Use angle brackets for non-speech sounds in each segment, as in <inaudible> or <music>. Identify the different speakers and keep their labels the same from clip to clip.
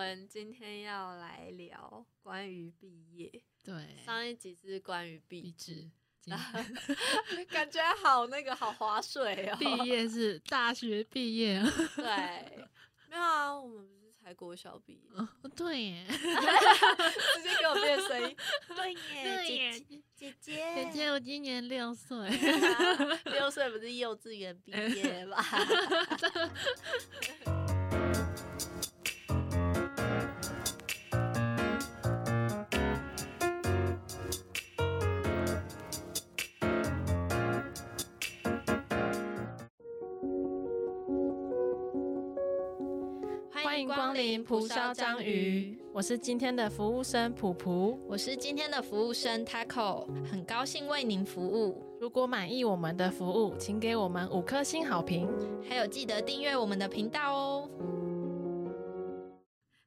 Speaker 1: 们今天要来聊关于毕业。
Speaker 2: 对，
Speaker 1: 上一集是关于毕
Speaker 2: 毕
Speaker 1: 制
Speaker 2: 制，，<laughs>
Speaker 1: 感觉好那个好划水哦。
Speaker 2: 毕业是 <laughs> 大学毕业，
Speaker 1: 对，没有啊，我们不是才国小毕业，
Speaker 2: 哦对耶，<laughs>
Speaker 1: 直接给我变声音。对耶，
Speaker 2: 对耶
Speaker 1: 姐姐姐
Speaker 2: 姐姐，我今年六岁，
Speaker 1: 六岁不是幼稚园毕业吧？
Speaker 2: 光临蒲烧章鱼，我是今天的服务生普普。
Speaker 1: 我是今天的服务生 Taco，很高兴为您服务。
Speaker 2: 如果满意我们的服务，请给我们五颗星好评。
Speaker 1: 还有记得订阅我们的频道哦。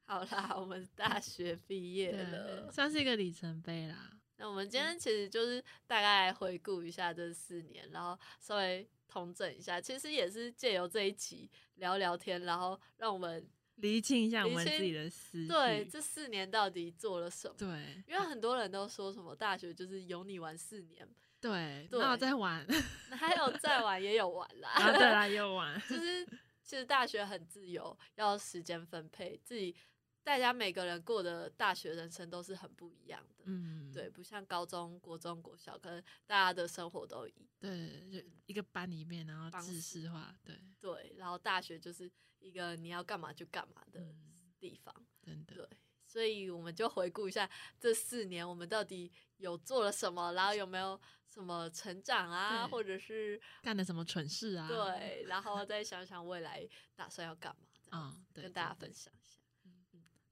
Speaker 1: 好啦，我们大学毕业了。
Speaker 2: 算是一个里程碑啦。
Speaker 1: 那我们今天其实就是大概回顾一下这四年，然后稍微统整一下，其实也是借由这一集聊聊天，然后让我们
Speaker 2: 厘清一下我们自己的思绪。
Speaker 1: 对这四年到底做了什么。
Speaker 2: 对
Speaker 1: 因为很多人都说什么大学就是有你玩四年，
Speaker 2: 对，
Speaker 1: 对
Speaker 2: 那我在玩，
Speaker 1: 还有再玩也有玩啦。<laughs>
Speaker 2: 啊对啦，有玩。
Speaker 1: 就是其实大学很自由，要时间分配，自己大家每个人过的大学人生都是很不一样的。
Speaker 2: 嗯，
Speaker 1: 对，不像高中、国中、国小，可能大家的生活都一
Speaker 2: 对，就一个班里面，然后知
Speaker 1: 方式
Speaker 2: 识化，对，
Speaker 1: 对，然后大学就是一个你要干嘛就干嘛的
Speaker 2: 嗯
Speaker 1: 地方。
Speaker 2: 真的
Speaker 1: 对，所以我们就回顾一下这四年我们到底有做了什么，然后有没有什么成长啊，或者是
Speaker 2: 干了什么蠢事啊？，
Speaker 1: 对，然后再想想未来打算要干嘛，这样
Speaker 2: 嗯，对，
Speaker 1: 跟大家分享。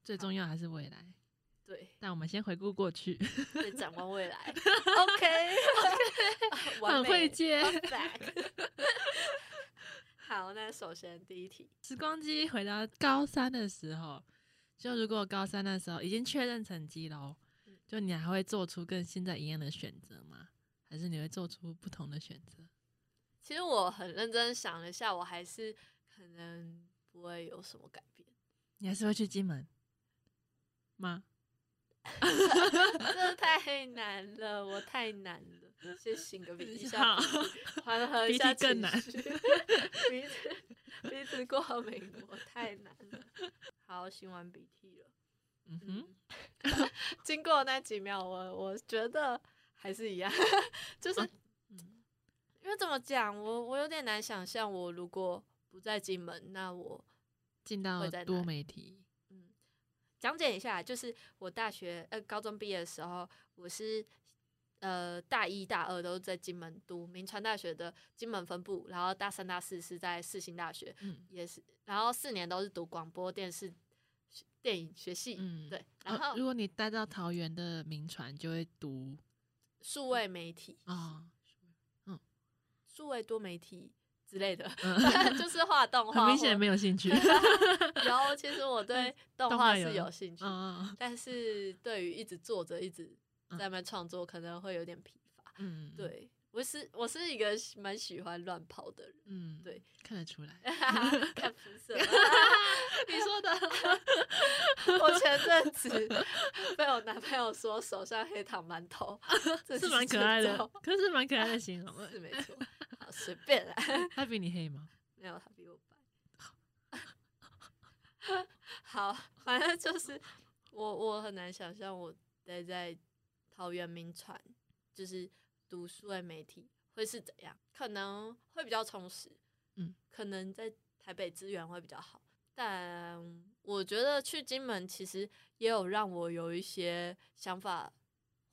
Speaker 2: 最重要还是未来。
Speaker 1: 对，
Speaker 2: 但我们先回顾过去，
Speaker 1: 对，<laughs> 展望未来。<laughs> OK OK，
Speaker 2: 很会接。<laughs>
Speaker 1: 好，那首先第一题，
Speaker 2: 时光机回到高三的时候，就如果高三的时候已经确认成绩喽
Speaker 1: 嗯，
Speaker 2: 就你还会做出跟现在一样的选择吗？还是你会做出不同的选择？
Speaker 1: 其实我很认真想了一下，我还是可能不会有什么改变。
Speaker 2: 你还是会去金门吗？<laughs>
Speaker 1: 这太难了，我太难了。先擤个鼻涕，<laughs>
Speaker 2: 下
Speaker 1: 缓和一下
Speaker 2: 鼻涕更难 <laughs>
Speaker 1: 鼻子鼻子过敏，我太难了。好，擤完鼻涕了。
Speaker 2: 嗯哼，
Speaker 1: 嗯，经过那几秒，我我觉得还是一样，就是、
Speaker 2: 啊嗯
Speaker 1: 因为怎么讲，我我有点难想象，我如果不在金门，那我
Speaker 2: 进到多媒体，
Speaker 1: 嗯，讲解一下，就是我大学呃高中毕业的时候，我是呃大一大二都在金门读民传大学的金门分部，然后大三大四是在世新大学，
Speaker 2: 嗯。
Speaker 1: 也是，然后四年都是读广播电视电影学系，
Speaker 2: 嗯，
Speaker 1: 对，然后
Speaker 2: 哦如果你待到桃园的民传，就会读
Speaker 1: 数位媒体、
Speaker 2: 啊，
Speaker 1: 数位多媒体之类的，
Speaker 2: 嗯 <laughs>
Speaker 1: 就是画动画，
Speaker 2: 很明显没有兴趣。<laughs>
Speaker 1: 然后其实我对动
Speaker 2: 动
Speaker 1: 画是
Speaker 2: 有
Speaker 1: 有兴趣，
Speaker 2: 嗯
Speaker 1: 但是对于一直坐着一直
Speaker 2: 嗯
Speaker 1: 在那边创作，可能会有点疲乏。
Speaker 2: 嗯，
Speaker 1: 对我是我是一个蛮喜欢乱跑的人，
Speaker 2: 嗯，
Speaker 1: 对，
Speaker 2: 看得出来。<laughs>
Speaker 1: 看肤色。
Speaker 2: 你说的，
Speaker 1: 我前阵子被我男朋友说手上黑糖馒头，这
Speaker 2: 是蛮可爱的，可是蛮可爱的形容。
Speaker 1: 是没错。好，随便啦，<laughs>
Speaker 2: 他比你黑吗？<laughs>
Speaker 1: 没有他比我白。<laughs> 好，反正就是我我很难想象我待在桃园名传，就是读书的媒体会是怎样，可能会比较充实，
Speaker 2: 嗯，
Speaker 1: 可能在台北资源会比较好，但我觉得去金门其实也有让我有一些想法，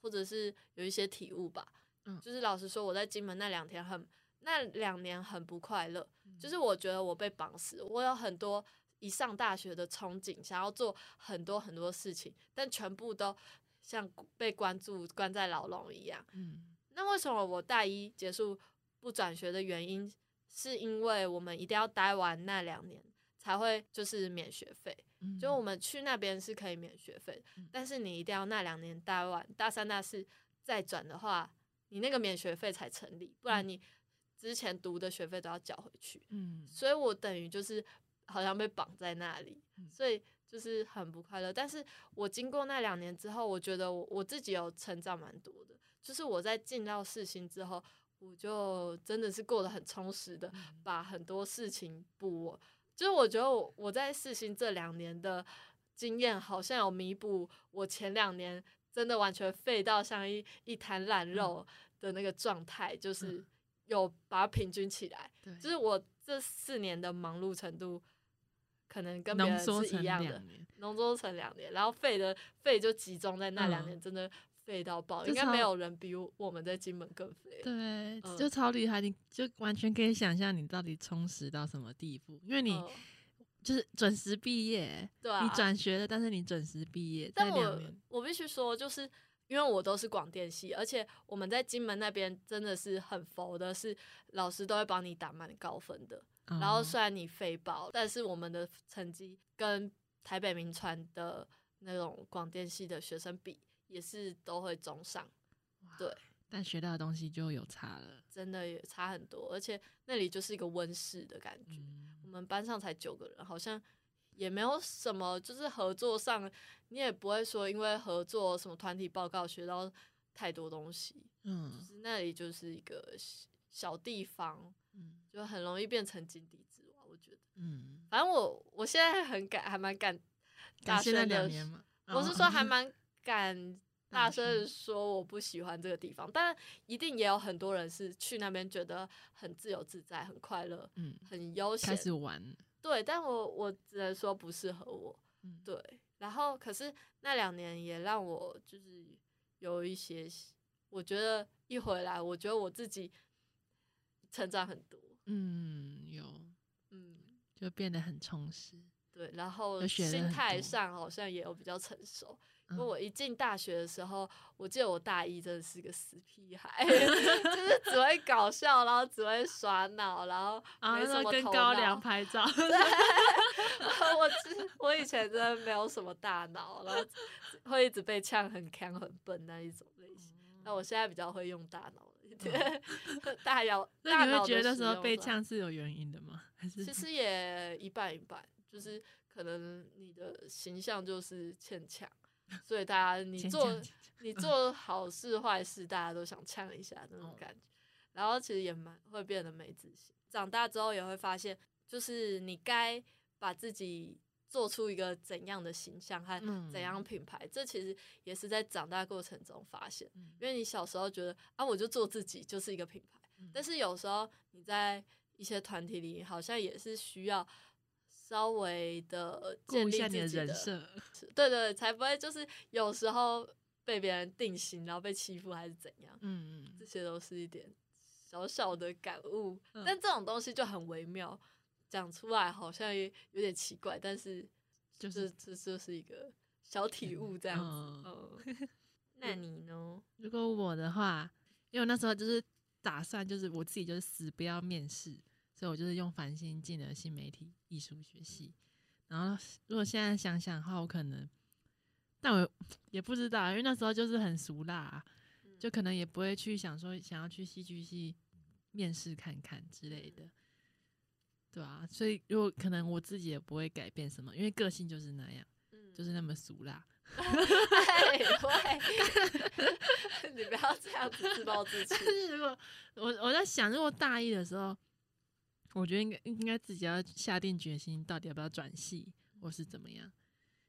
Speaker 1: 或者是有一些体悟吧。
Speaker 2: 嗯
Speaker 1: 就是老实说，我在金门那两天很那两年很不快乐，
Speaker 2: 嗯
Speaker 1: 就是我觉得我被绑死，我有很多一上大学的憧憬，想要做很多很多事情，但全部都像被关注关在牢笼一样。
Speaker 2: 嗯
Speaker 1: 那为什么我大一结束不转学的原因，是因为我们一定要待完那两年才会就是免学费。
Speaker 2: 嗯，
Speaker 1: 就我们去那边是可以免学费但是你一定要那两年待完，大三、大四再转的话，你那个免学费才成立，不然你之前读的学费都要缴回去。
Speaker 2: 嗯
Speaker 1: 所以我等于就是好像被绑在那里，
Speaker 2: 嗯
Speaker 1: 所以就是很不快乐。但是我经过那两年之后，我觉得我我自己有成长蛮多的。就是我在进到四星之后，我就真的是过得很充实的，把很多事情补我。就是我觉得我我在四星这两年的经验，好像有弥补我前两年真的完全废到像一一滩烂肉的那个状态，就是有把它平均起来。就是我这四年的忙碌程度，可能跟别人是一样的，浓缩成两年，然后废的废就集中在那两年，真的。废到爆，应该没有人比我们在金门更废。
Speaker 2: 对，就超厉害，你就完全可以想象你到底充实到什么地步，因为你就是准时毕业，
Speaker 1: 对啊，
Speaker 2: 你转学了，但是你准时毕业。
Speaker 1: 但我我必须说，就是因为我都是广电系，而且我们在金门那边真的是很佛的，是老师都会帮你打满高分的。然后虽然你废报，但是我们的成绩跟台北名传的那种广电系的学生比。也是都会中上，对，
Speaker 2: 但学到的东西就有差了，
Speaker 1: 真的也差很多，而且那里就是一个温室的感觉。我们班上才九个人，好像也没有什么，就是合作上你也不会说因为合作什么团体报告学到太多东西，嗯，就是那里就是一个小地方，嗯，就很容易变成井底之蛙。我觉得，嗯，反正我我现在很感，还蛮感，
Speaker 2: 大学两年嘛，
Speaker 1: 我是说还蛮。敢 <laughs> 大声说我不喜欢这个地方，但一定也有很多人是去那边觉得很自由自在、很快乐、嗯，很悠闲，
Speaker 2: 开始玩。
Speaker 1: 对，但我我只能说不适合我。对，然后可是那两年也让我就是有一些，我觉得一回来，我觉得我自己成长很多。
Speaker 2: 嗯，有，嗯，就变得很充实。
Speaker 1: 对，然后心态上好像也有比较成熟。因为我一进大学的时候，我记得我大一真的是个死屁孩，<laughs> 就是只会搞笑，然后只会耍脑，然后没什么
Speaker 2: 跟高粱拍照。<laughs>
Speaker 1: 我其我以前真的没有什么大脑，然后会一直被呛很强很笨那一种类型。那我现在比较会用大脑一点，大脑。
Speaker 2: 那你会觉
Speaker 1: 得
Speaker 2: 说被呛是有原因的吗？还是
Speaker 1: 其实也一半一半，就是可能你的形象就是欠强。所以大家，你做你做好事坏事，大家都想呛一下那种感觉，然后其实也蛮会变得没自信。长大之后也会发现，就是你该把自己做出一个怎样的形象和怎样品牌，这其实也是在长大过程中发现。因为你小时候觉得啊，我就做自己就是一个品牌，但是有时候你在一些团体里，好像也是需要。稍微的建立自己的
Speaker 2: 人设，
Speaker 1: 对对，才不会就是有时候被别人定型，然后被欺负还是怎样。嗯嗯，这些都是一点小小的感悟，但这种东西就很微妙，讲出来好像也有点奇怪，但是就是这就是一个小体悟这样子。哦 <laughs> <laughs> 那你呢？
Speaker 2: 如果我的话，因为我那时候就是打算，就是我自己就是死不要面试。所以我就是用繁星进了新媒体艺术学系，然后如果现在想想的话，我可能，但我也不知道，因为那时候就是很俗辣，就可能也不会去想说想要去戏剧系面试看看之类的，对啊，所以如果可能我自己也不会改变什么，因为个性就是那样，就是那么俗辣。<laughs>
Speaker 1: 会，<laughs> 你不要这样子自暴自弃。<laughs>
Speaker 2: 如果我我在想，如果大一的时候。我觉得应该应该自己要下定决心，到底要不要转系或是怎么样？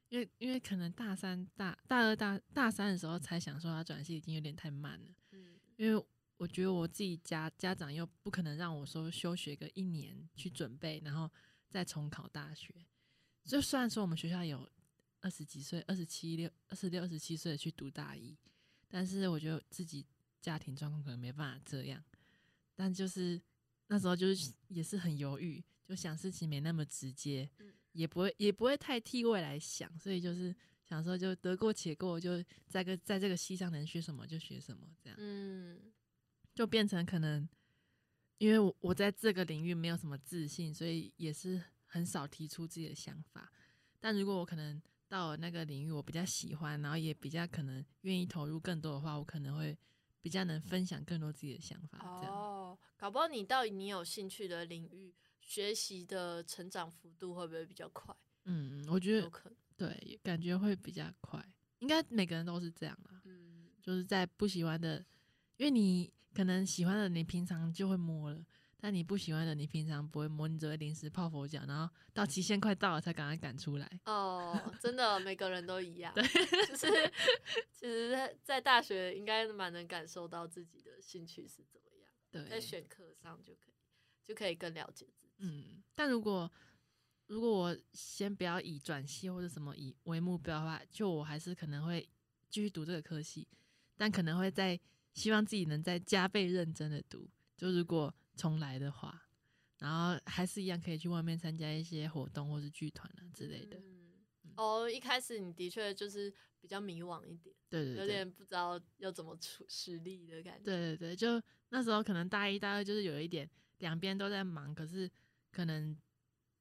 Speaker 2: 因为因为可能大三大大二大大三的时候才想说要转系，已经有点太慢了。嗯，因为我觉得我自己家家长又不可能让我说休学个一年去准备，然后再重考大学。就虽然说我们学校有二十几岁、二十七六、二十六、二十七岁去读大一，但是我觉得自己家庭状况可能没办法这样，但就是。那时候就是也是很犹豫，就想事情没那么直接，也不会也不会太替未来想，所以就是想说就得过且过，就在个在这个系上能学什么就学什么这样，嗯，就变成可能因为我我在这个领域没有什么自信，所以也是很少提出自己的想法。但如果我可能到了那个领域，我比较喜欢，然后也比较可能愿意投入更多的话，我可能会比较能分享更多自己的想法，这样。
Speaker 1: 搞不好你到你有兴趣的领域学习的成长幅度会不会比较快？
Speaker 2: 嗯，我觉得
Speaker 1: 有可能。
Speaker 2: 对，感觉会比较快。应该每个人都是这样啦，
Speaker 1: 嗯，
Speaker 2: 就是在不喜欢的，因为你可能喜欢的，你平常就会摸了。但你不喜欢的，你平常不会摸，你只会临时泡佛脚，然后到期限快到了才赶快赶出来。
Speaker 1: 哦，真的，每个人都一样。<laughs> 对就是其实在，大学应该蛮能感受到自己的兴趣是怎么样，
Speaker 2: 对，
Speaker 1: 在选课上就可以就可以更了解自己。
Speaker 2: 嗯，但如果如果我先不要以转系或者什么以为目标的话，就我还是可能会继续读这个科系，但可能会在希望自己能再加倍认真的读。就如果重来的话，然后还是一样可以去外面参加一些活动或是剧团啊之类的。
Speaker 1: 嗯，哦，一开始你的确就是比较迷惘一点，
Speaker 2: 对对，
Speaker 1: 有点不知道要怎么出实力的感觉。
Speaker 2: 对对对，就那时候可能大一、大二就是有一点两边都在忙，可是可能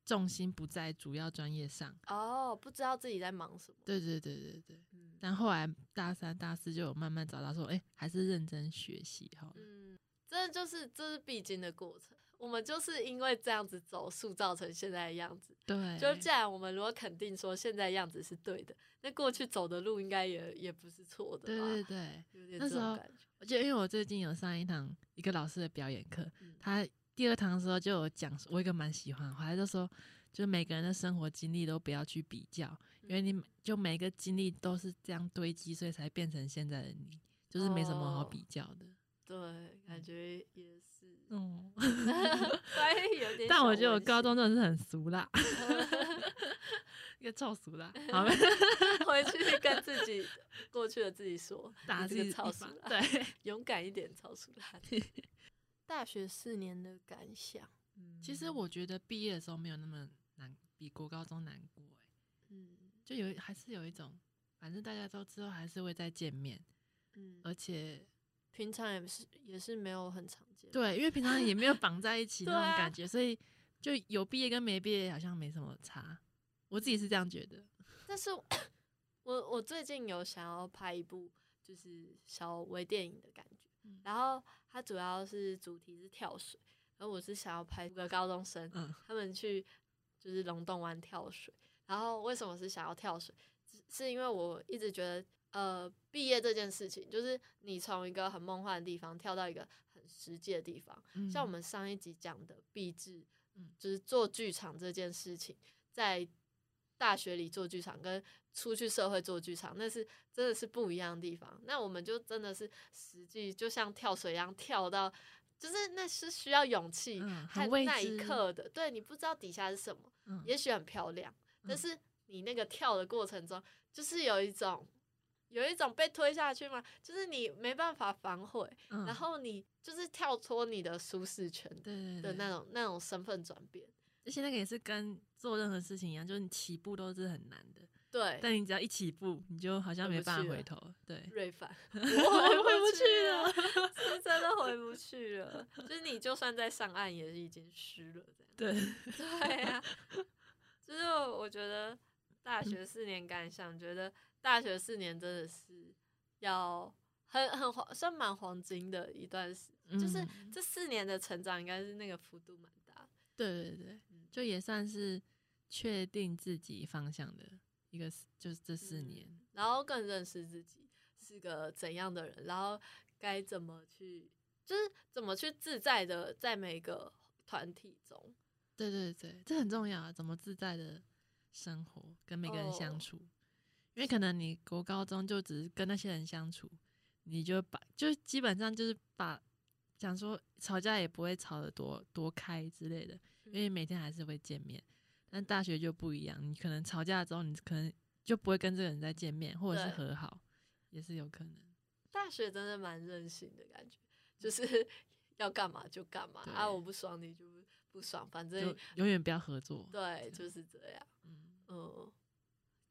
Speaker 2: 重心不在主要专业上。
Speaker 1: 哦，不知道自己在忙什么。
Speaker 2: 对对对对对。
Speaker 1: 嗯，
Speaker 2: 但后来大三、大四就有慢慢找到说，哎，还是认真学习好了。
Speaker 1: 嗯。这就是这是必经的过程，我们就是因为这样子走，塑造成现在的样子。
Speaker 2: 对，
Speaker 1: 就既然我们如果肯定说现在样子是对的，那过去走的路应该也也不是错的。
Speaker 2: 对对对，
Speaker 1: 有点那时候，
Speaker 2: 我觉得因为我最近有上一堂一个老师的表演课，他第二堂的时候就有讲，我一个蛮喜欢，他就说，就每个人的生活经历都不要去比较，因为你就每个经历都是这样堆积，所以才变成现在的你，就是没什么好比较的。
Speaker 1: 对，感觉也是，
Speaker 2: 嗯，<laughs> <laughs>
Speaker 1: 有点。
Speaker 2: 但我觉得我高中真的是很俗啦，<laughs> 一个臭俗啦。<laughs> 好，<laughs>
Speaker 1: 回去跟自己过去的自己说，<laughs>
Speaker 2: 打
Speaker 1: 自己超俗的，
Speaker 2: 对，
Speaker 1: 勇敢一点，超俗的。大学四年的感想，嗯
Speaker 2: 其实我觉得毕业的时候没有那么难，比国高中难过哎，嗯，就有还是有一种，反正大家都之后还是会再见面，嗯，而且。
Speaker 1: 平常也是也是没有很常见，
Speaker 2: 对，因为平常也没有绑在一起那种感觉，所以就有毕业跟没毕业好像没什么差，我自己是这样觉得。
Speaker 1: 但是，<coughs> 我我最近有想要拍一部就是小微电影的感觉，然后它主要是主题是跳水，然后我是想要拍五个高中生，嗯他们去就是龙洞湾跳水，然后为什么是想要跳水？是因为我一直觉得。呃，毕业这件事情，就是你从一个很梦幻的地方跳到一个很实际的地方。像我们上一集讲的毕制，就是做剧场这件事情，在大学里做剧场跟出去社会做剧场，那是真的是不一样的地方。那我们就真的是实际，就像跳水一样，跳到就是那是需要勇气和那一刻的。对你不知道底下是什么，也许很漂亮，但是你那个跳的过程中，就是有一种。有一种被推下去吗？就是你没办法反悔，然后你就是跳脱你的舒适圈的那种那种身份转变。
Speaker 2: 而且那个也是跟做任何事情一样，就是你起步都是很难的。
Speaker 1: 对，
Speaker 2: 但你只要一起步，你就好像没办法回头。对，
Speaker 1: 瑞凡，<laughs>
Speaker 2: 我回不去了，
Speaker 1: 是真的回不去了。就是你就算在上岸，也是已经湿了
Speaker 2: 这样。
Speaker 1: 对，<laughs> 对呀。就是我觉得大学四年感想，觉得。大学四年真的是要很很黄，算蛮黄金的一段时，就是这四年的成长应该是那个幅度蛮大。
Speaker 2: 对对对，就也算是确定自己方向的一个，就是这四年，
Speaker 1: 然后更认识自己是个怎样的人，然后该怎么去，就是怎么去自在的在每个团体中。
Speaker 2: 对对对，这很重要啊，怎么自在的生活，跟每个人相处。因为可能你国高中就只是跟那些人相处，你就把就基本上就是把讲说吵架也不会吵得多多开之类的，因为每天还是会见面。但大学就不一样，你可能吵架之后，你可能就不会跟这个人再见面，或者是和好，也是有可能。
Speaker 1: 大学真的蛮任性的感觉，就是 <laughs> 要干嘛就干嘛啊！我不爽你就不爽，反正
Speaker 2: 永远不要合作。
Speaker 1: 对，就是这样。嗯。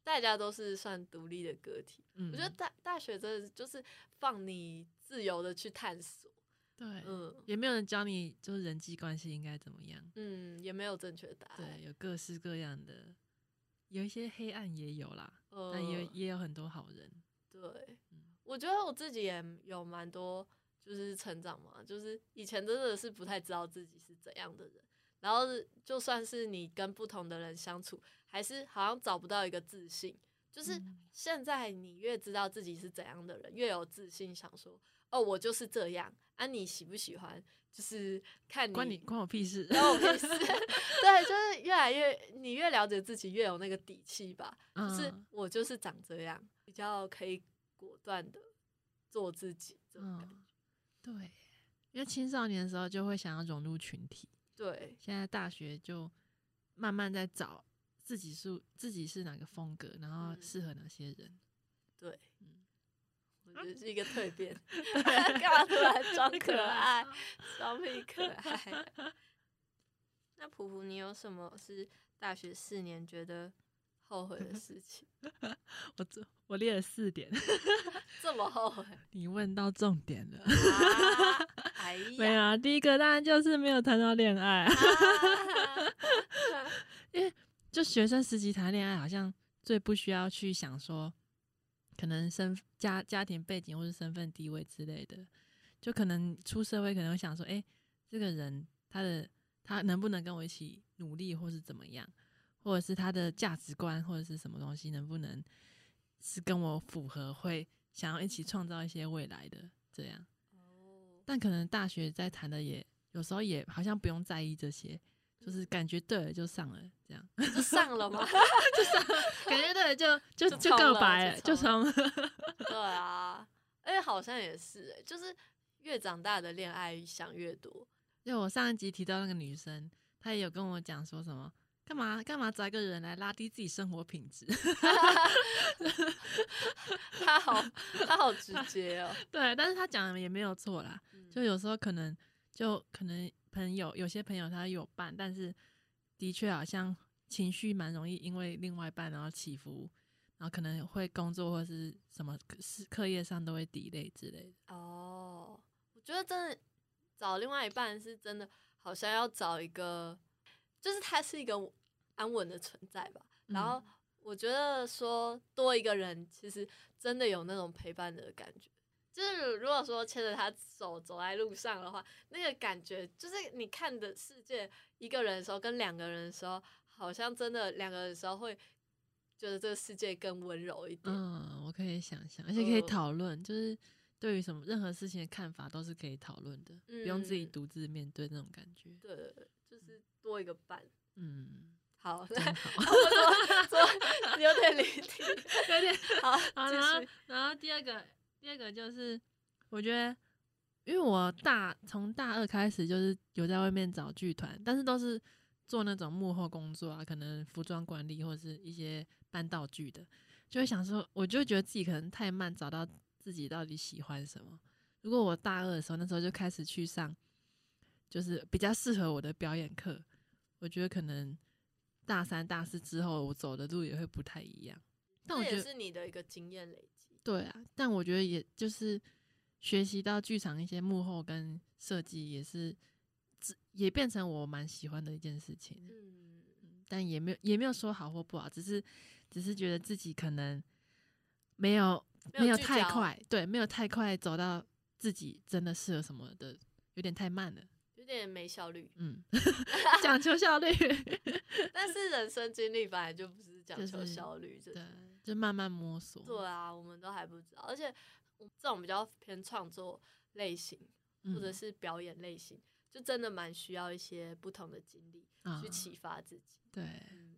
Speaker 1: 大家都是算独立的个体，我觉得大大学真的就是放你自由的去探索，
Speaker 2: 对，嗯，也没有人教你就是人际关系应该怎么样，
Speaker 1: 嗯，也没有正确答案，
Speaker 2: 对，有各式各样的，有一些黑暗也有啦，但也也有很多好人，
Speaker 1: 对，我觉得我自己也有蛮多就是成长嘛，就是以前真的是不太知道自己是怎样的人，然后就算是你跟不同的人相处，还是好像找不到一个自信。就是
Speaker 2: 嗯。
Speaker 1: 现在你越知道自己是怎样的人，越有自信，想说哦，我就是这样啊，你喜不喜欢，就是看
Speaker 2: 关你关我屁事。<laughs>
Speaker 1: 关我屁事。<laughs> 对，就是越来越你越了解自己，越有那个底气吧。就是
Speaker 2: 嗯
Speaker 1: 我就是长这样，比较可以果断的做自己这种感觉。
Speaker 2: 嗯，对，因为青少年的时候就会想要融入群体，
Speaker 1: 对，
Speaker 2: 现在大学就慢慢在找自己是自己是哪个风格，然后
Speaker 1: 嗯
Speaker 2: 适合哪些人。
Speaker 1: 对，
Speaker 2: 嗯
Speaker 1: 我觉得是一个蜕变。<laughs> <laughs> 干嘛突然装可爱，<laughs> 装屁可爱？那普普，你有什么是大学四年觉得后悔的事情？
Speaker 2: 我这我列了四点，
Speaker 1: 这么后悔
Speaker 2: 你问到重点了。
Speaker 1: 啊？哎呀，
Speaker 2: 没有啊，第一个当然就是没有谈到恋爱，
Speaker 1: 啊
Speaker 2: 就学生时期谈恋爱，好像最不需要去想说，可能身家家庭背景或是身份地位之类的，就可能出社会可能会想说，哎、这个人他的他能不能跟我一起努力，或是怎么样，或者是他的价值观或者是什么东西能不能是跟我符合，会想要一起创造一些未来的这样。
Speaker 1: 哦。
Speaker 2: 但可能大学在谈的也有时候也好像不用在意这些，就是感觉对了就上了这样。
Speaker 1: 就上了吗？<laughs>
Speaker 2: 感觉对，了就就
Speaker 1: 就
Speaker 2: 告白了，
Speaker 1: 就
Speaker 2: 就从 <laughs>
Speaker 1: 对啊，而且好像也是、欸，就是越长大的恋爱想越多。
Speaker 2: 就我上一集提到那个女生，她也有跟我讲说什么，干嘛干嘛找一个人来拉低自己生活品质？<laughs>
Speaker 1: 她好，她好直接哦。
Speaker 2: 对，但是她讲的也没有错啦，
Speaker 1: 嗯
Speaker 2: 就有时候可能就可能朋友有些朋友他有伴，但是的确好像情绪蛮容易因为另外一半然后起伏。然后可能会工作或是什么是课业上都会 delay 之类的。
Speaker 1: 哦，我觉得真的找另外一半是真的，好像要找一个，就是他是一个安稳的存在吧。然后
Speaker 2: 嗯
Speaker 1: 我觉得说多一个人，其实真的有那种陪伴的感觉。就是如果说牵着他手走在路上的话，那个感觉就是你看的世界，一个人的时候跟两个人的时候，好像真的两个人的时候会觉得这个世界更温柔一点。
Speaker 2: 嗯，我可以想象，而且可以
Speaker 1: 呃
Speaker 2: 讨论，就是对于什么任何事情的看法都是可以讨论的，不用自己
Speaker 1: 嗯
Speaker 2: 独自面对那种感觉。
Speaker 1: 对对对，就是多一个伴。
Speaker 2: 嗯，
Speaker 1: 好，
Speaker 2: 真好。<laughs>
Speaker 1: 做有点离题，<laughs>
Speaker 2: 有点
Speaker 1: 好，
Speaker 2: 好，然后。然后第二个第二个就是，我觉得，因为我大从大二开始就是有在外面找剧团，但是都是做那种幕后工作啊，可能服装管理或者是一些搬道具的，就会想说，我就觉得自己可能太慢，找到自己到底喜欢什么。如果我大二的时候，那时候就开始去上，就是比较适合我的表演课，我觉得可能大三、大四之后，我走的路也会不太一样。但我觉得
Speaker 1: 是你的一个经验累积。
Speaker 2: 对啊，但我觉得也就是学习到剧场一些幕后跟设计，也是也变成我蛮喜欢的一件事情。
Speaker 1: 嗯，
Speaker 2: 嗯但也没有也没有说好或不好，只是只是觉得自己可能没有
Speaker 1: 没有
Speaker 2: 太快，对，没有太快走到自己真的适合什么的，有点太慢了。
Speaker 1: 有点没效率。
Speaker 2: 嗯，<laughs> 讲求效率，<laughs>
Speaker 1: 但是人生经历本来就不是讲求效率，这
Speaker 2: 对
Speaker 1: 种，
Speaker 2: 就慢慢摸索。
Speaker 1: 对啊，我们都还不知道。而且我这种比较偏创作类型
Speaker 2: 嗯，
Speaker 1: 或者是表演类型，就真的蛮需要一些不同的经历
Speaker 2: 啊
Speaker 1: 去启发自己。
Speaker 2: 对，
Speaker 1: 嗯，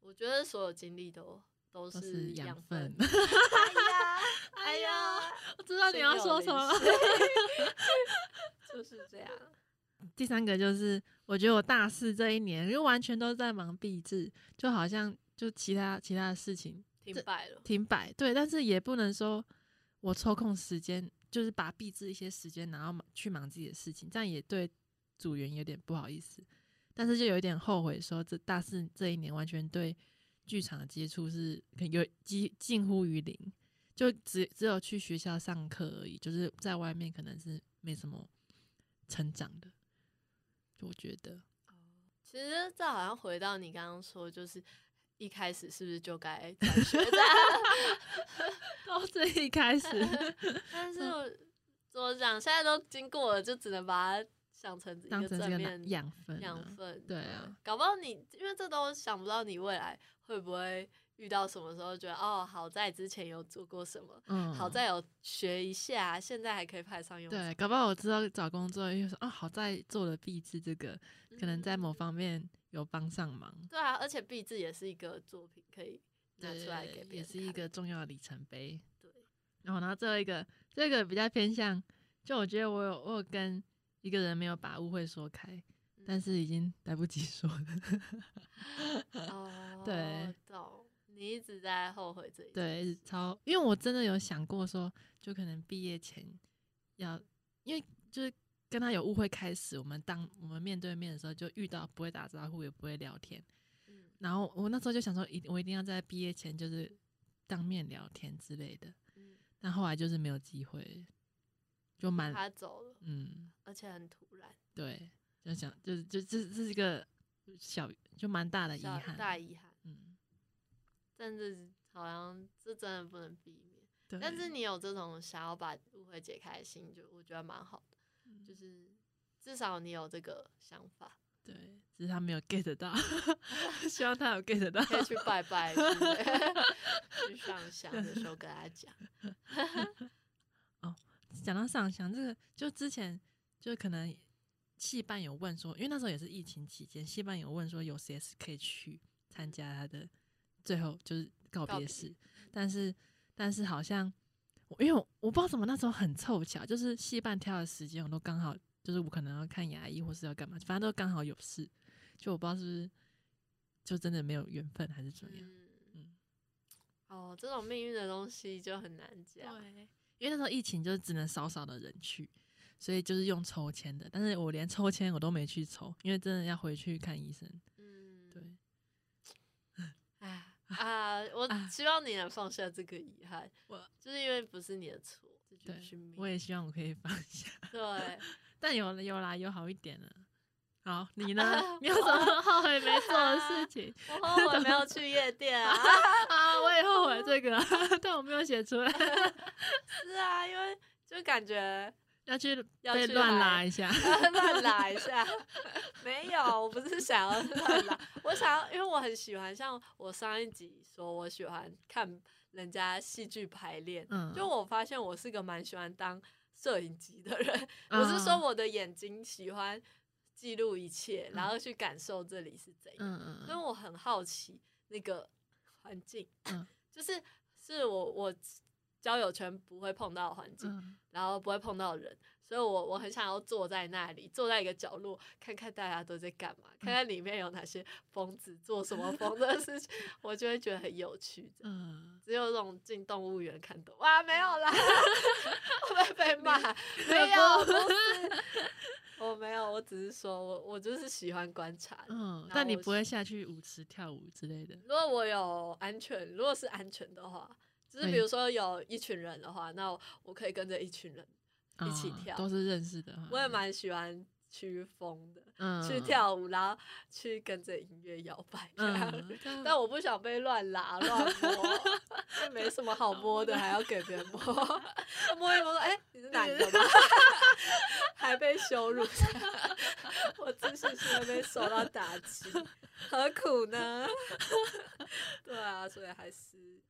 Speaker 1: 我觉得所有经历都都
Speaker 2: 都
Speaker 1: 是
Speaker 2: 是养
Speaker 1: 养
Speaker 2: 分。<laughs>
Speaker 1: 哎呀，哎呀，
Speaker 2: 我知道你要说什么。<laughs>
Speaker 1: 就是这样。
Speaker 2: 第三个就是，我觉得我大四这一年，因为完全都在忙毕制，就好像就其他其他的事情
Speaker 1: 停摆了，
Speaker 2: 停摆，对，但是也不能说我抽空时间，就是把毕制一些时间，然后去忙自己的事情，这样也对组员有点不好意思，但是就有一点后悔，说这大四这一年完全对剧场的接触是可有几近乎于零，就只只有去学校上课而已，就是在外面可能是没什么成长的，就我觉得。
Speaker 1: 其实这好像回到你刚刚说，就是一开始是不是就该转学这样？<laughs>
Speaker 2: 都是一开始，<laughs>
Speaker 1: 但是我怎么讲，现在都经过了，就只能把它想成一个正面
Speaker 2: 养分啊，
Speaker 1: 养分。
Speaker 2: 对啊，
Speaker 1: 搞不好你因为这都想不到你未来会不会遇到什么时候觉得哦，好在之前有做过什么，
Speaker 2: 嗯，
Speaker 1: 好在有学一下，现在还可以派上用场。
Speaker 2: 对，搞不好我知道找工作，又说啊，好在做了壁纸这个，可能在某
Speaker 1: 嗯
Speaker 2: 方面有帮上忙，
Speaker 1: 对啊，而且壁纸也是一个作品，可以拿出来给别人
Speaker 2: 也是一个重要的里程碑。
Speaker 1: 对，
Speaker 2: 然后，然后最后一个，这个比较偏向，就我觉得我有我有跟一个人没有把误会说开，但
Speaker 1: 嗯
Speaker 2: 是已经来不及说了。
Speaker 1: 哦，
Speaker 2: 对，
Speaker 1: 懂。你一直在后悔这一件
Speaker 2: 对，超，因为我真的有想过说，就可能毕业前要，因为就是跟他有误会开始，我们当我们面对面的时候就遇到不会打招呼，也不会聊天，
Speaker 1: 嗯。
Speaker 2: 然后我那时候就想说，一我一定要在毕业前就是当面聊天之类的，
Speaker 1: 嗯，
Speaker 2: 但后来就是没有机会，就蛮
Speaker 1: 他走了，
Speaker 2: 嗯，
Speaker 1: 而且很突然，
Speaker 2: 对，就想就是就这这是一个小就蛮大的遗憾，
Speaker 1: 大遗憾。
Speaker 2: 嗯，
Speaker 1: 但是好像这真的不能避免。
Speaker 2: 对，
Speaker 1: 但是你有这种想要把误会解开的心，就我觉得蛮好就是至少你有这个想法，
Speaker 2: 对，只是他没有 get 到，<laughs> 希望他有 get 到，
Speaker 1: 可以去拜拜，<laughs> 去上香的时候跟他讲。<laughs>
Speaker 2: 哦讲到上香这个，就之前就可能戏班有问说，因为那时候也是疫情期间，戏班有问说有谁是可以去参加他的最后就是告
Speaker 1: 告别
Speaker 2: 别式，但是但是好像我因为我我不知道怎么那时候很凑巧，就是戏办挑的时间我都刚好就是我可能要看牙医或是要干嘛，反正都刚好有事，就我不知道是不是就真的没有缘分还是怎样。
Speaker 1: 嗯
Speaker 2: 嗯，
Speaker 1: 哦，这种命运的东西就很难讲。
Speaker 2: 对，因为那时候疫情就是只能少少的人去，所以就是用抽签的。但是我连抽签我都没去抽，因为真的要回去看医生。<laughs>
Speaker 1: 啊，我
Speaker 2: 啊
Speaker 1: 希望你能放下这个遗憾，
Speaker 2: 我
Speaker 1: 就是因为不是你的错，这就
Speaker 2: 对
Speaker 1: 是命。
Speaker 2: 我也希望我可以放下，
Speaker 1: 对，<laughs>
Speaker 2: 但有有啦，有好一点了。好，你呢？<laughs> 你有什么后悔没做的事情
Speaker 1: 我后悔没有去夜店啊。
Speaker 2: 啊？我也后悔这个，但我没有写出来，
Speaker 1: 是啊，因为就感觉
Speaker 2: 要去
Speaker 1: 要去
Speaker 2: 被 <laughs> 乱拉一下。
Speaker 1: 乱拉一下，没有，我不是想要乱拉，我想要，因为我很喜欢，像我上一集说我喜欢看人家戏剧排练，
Speaker 2: 嗯，
Speaker 1: 就我发现我是个蛮喜欢当摄影机的人，我是说
Speaker 2: 啊
Speaker 1: 我的眼睛喜欢记录一切，然后去感受这里是怎样，
Speaker 2: 嗯。嗯
Speaker 1: 因为我很好奇那个环境，
Speaker 2: 嗯。
Speaker 1: 就是是我我交友圈不会碰到的环境，
Speaker 2: 嗯
Speaker 1: 然后不会碰到人，所以我我很想要坐在那里，坐在一个角落，看看大家都在干嘛，看看里面有哪些疯子做什么疯的事情，<laughs> 我就会觉得很有趣。
Speaker 2: 嗯，
Speaker 1: 只有这种进动物园看懂哇，没有啦，<laughs> 会被骂？<laughs> 没有，不是，我没有，我只是说我我就是喜欢观察。
Speaker 2: 嗯，但你不会下去舞池跳舞之类的。
Speaker 1: 如果我有安全，如果是安全的话，就是比如说有一群人的话，那我我可以跟着一群人一起
Speaker 2: 啊
Speaker 1: 跳
Speaker 2: 都是认识的。
Speaker 1: 我也蛮喜欢驱风的，
Speaker 2: 嗯
Speaker 1: 去，跳舞，然后去跟着音乐摇摆这样。
Speaker 2: 嗯，
Speaker 1: 但我不想被乱拉乱摸，这没什么好 <laughs> 摸的，还要给别人摸，<laughs> 摸一摸说：“哎、你是男的吗？” <laughs> 还被羞辱，我自信心都被受到打击，何苦呢？对啊，所以还是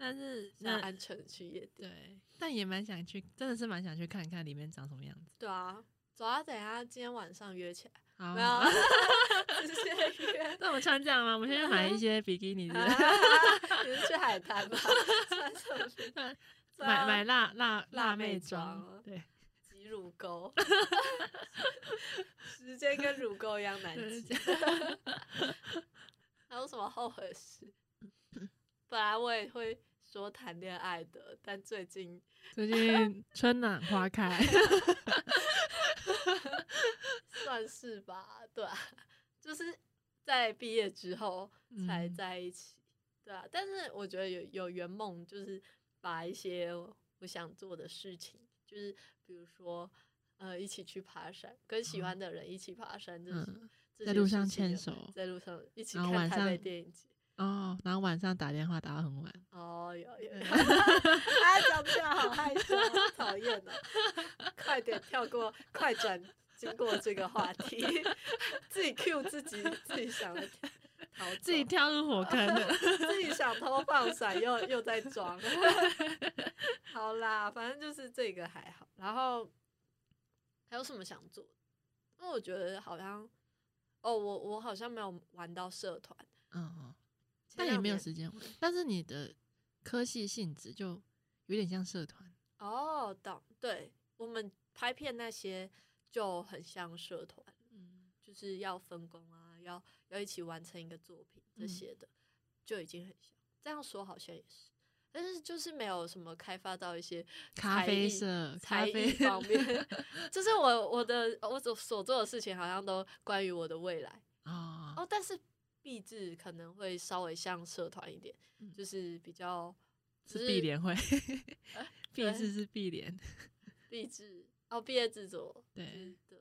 Speaker 2: 但是
Speaker 1: 要
Speaker 2: 那
Speaker 1: 安全地去夜店。
Speaker 2: 对，但也蛮想去，真的是蛮想去看看里面长什么样子。
Speaker 1: 对啊，主要，等一下今天晚上约起来，
Speaker 2: 好
Speaker 1: 没有，啊直接约。<laughs>
Speaker 2: 那我们穿这样吗？我们先去买一些比基尼
Speaker 1: 你是去海滩吗？穿什么去？<laughs>
Speaker 2: 买买辣辣
Speaker 1: 辣妹
Speaker 2: 妹
Speaker 1: 装
Speaker 2: 装，对，
Speaker 1: 挤乳沟，时间跟乳沟一样难
Speaker 2: 对
Speaker 1: 挤。<laughs> 还有什么后悔的事？本来我也会说谈恋爱的，但最近 <laughs>
Speaker 2: 最近春暖花开 <laughs> <laughs>
Speaker 1: 算是吧，对啊，就是在毕业之后才
Speaker 2: 嗯
Speaker 1: 在一起，对啊。但是我觉得有有圆梦，就是把一些我想做的事情，就是比如说呃一起去爬山，跟喜欢的人一起爬山，这是、
Speaker 2: 嗯，在路上牵手
Speaker 1: 在路上一起看台北电影节。
Speaker 2: 哦，然后晚上打电话打到很晚，
Speaker 1: 哦，有有有，啊，讲起来好 <laughs> 害羞，好讨厌哦！快点跳过，快转经过这个话题，<laughs> 自己 Q 自己，自己想的逃，
Speaker 2: 自己跳入火坑的。<laughs>
Speaker 1: 自己想偷放闪，又又在装。好啦，反正就是这个还好。然后还有什么想做的？因为我觉得好像，哦，我我好像没有玩到社团，
Speaker 2: 嗯嗯，
Speaker 1: 前
Speaker 2: 但也没有时间玩。但是你的科系性质就有点像社团。
Speaker 1: 哦，懂。对我们拍片那些就很像社团，
Speaker 2: 嗯
Speaker 1: 就是要分工啊，要要一起完成一个作品这
Speaker 2: 嗯
Speaker 1: 些的，就已经很像。这样说好像也是，但是就是没有什么开发到一些
Speaker 2: 咖啡社、咖
Speaker 1: 才艺
Speaker 2: 啡
Speaker 1: 方面，<laughs> 就是我我的我所所做的事情好像都关于我的未来
Speaker 2: 哦
Speaker 1: 哦，但是毕制可能会稍微像社团一点，
Speaker 2: 嗯
Speaker 1: 就是比较
Speaker 2: 是毕联会，毕
Speaker 1: 对
Speaker 2: 制是毕联，<laughs>
Speaker 1: 毕制哦，毕业制作
Speaker 2: 对，
Speaker 1: 对，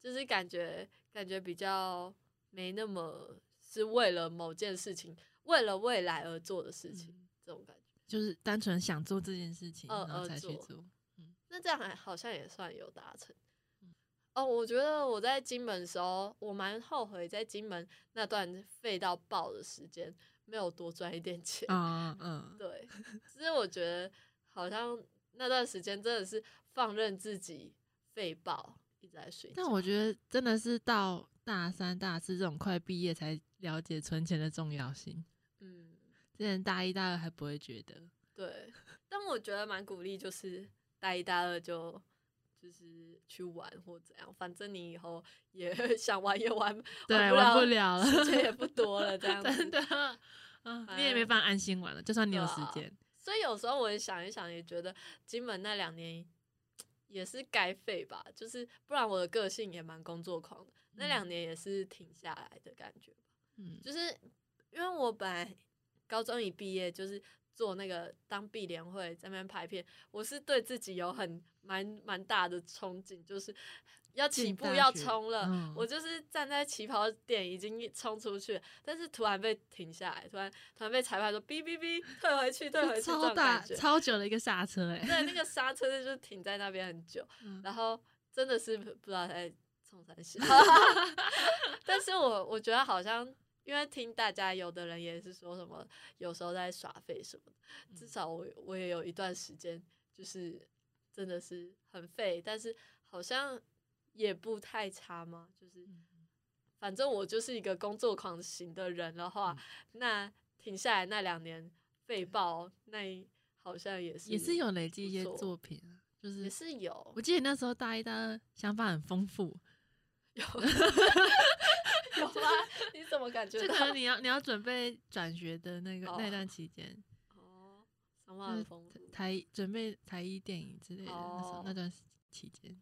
Speaker 1: 就是感觉感觉比较没那么是为了某件事情，为了未来而做的事情，
Speaker 2: 嗯
Speaker 1: 这种感觉。
Speaker 2: 就是单纯想做这件事情，
Speaker 1: 呃
Speaker 2: 然后才去做。
Speaker 1: 嗯那这样还好像也算有达成
Speaker 2: 嗯。
Speaker 1: 哦，我觉得我在金门的时候，我蛮后悔在金门那段废到爆的时间没有多赚一点钱。
Speaker 2: 啊嗯，
Speaker 1: 对，其实我觉得好像那段时间真的是放任自己废爆，一直在睡觉。
Speaker 2: 但我觉得真的是到大三、大四这种快毕业才了解存钱的重要性。
Speaker 1: 嗯，
Speaker 2: 之前大一、大二还不会觉得。
Speaker 1: 对，但我觉得蛮鼓励，就是大一、大二就就是去玩或怎样，反正你以后也 <laughs> 想玩也玩，
Speaker 2: 对，玩不
Speaker 1: 了，时间也不多了，<laughs> 这样子
Speaker 2: 真的。嗯，你也没办法安心玩了，就算你有时间。
Speaker 1: 所以有时候我也想一想，也觉得金门那两年也是该废吧，就是不然我的个性也蛮工作狂的，那两年也是停下来的感觉吧。
Speaker 2: 嗯
Speaker 1: 就是因为我本来高中一毕业就是做那个当碧联会在那边拍片，我是对自己有很蛮蛮大的憧憬，就是要起步要冲了，
Speaker 2: 嗯。
Speaker 1: 我就是站在起跑点已经冲出去，但是突然被停下来，突然突然被裁判说哔哔哔退回去退回去
Speaker 2: 超大，超久的一个刹车哎、
Speaker 1: 对，那个刹车就是停在那边很久，<laughs>
Speaker 2: 嗯
Speaker 1: 然后真的是不知道在冲三小，<laughs> 但是我我觉得好像，因为听大家有的人也是说什么，有时候在耍废什么的，
Speaker 2: 嗯。
Speaker 1: 至少我我也有一段时间就是真的是很废，但是好像也不太差嘛，就是
Speaker 2: 嗯。
Speaker 1: 反正我就是一个工作狂型的人的话，
Speaker 2: 嗯。
Speaker 1: 那停下来那两年废爆，那好像也是
Speaker 2: 也是有累积一些作品啊，就是
Speaker 1: 也是有
Speaker 2: 我记得那时候大一、大二想法很丰富，
Speaker 1: 有 <laughs> <laughs> 有吗？<laughs> 你怎么感觉到
Speaker 2: 就可？能你要你要准备转学的那个、
Speaker 1: 哦
Speaker 2: 那段期间，
Speaker 1: 哦，想法
Speaker 2: 就是
Speaker 1: 很
Speaker 2: 台准备台一电影之类的，那时候
Speaker 1: 哦
Speaker 2: 那段期间，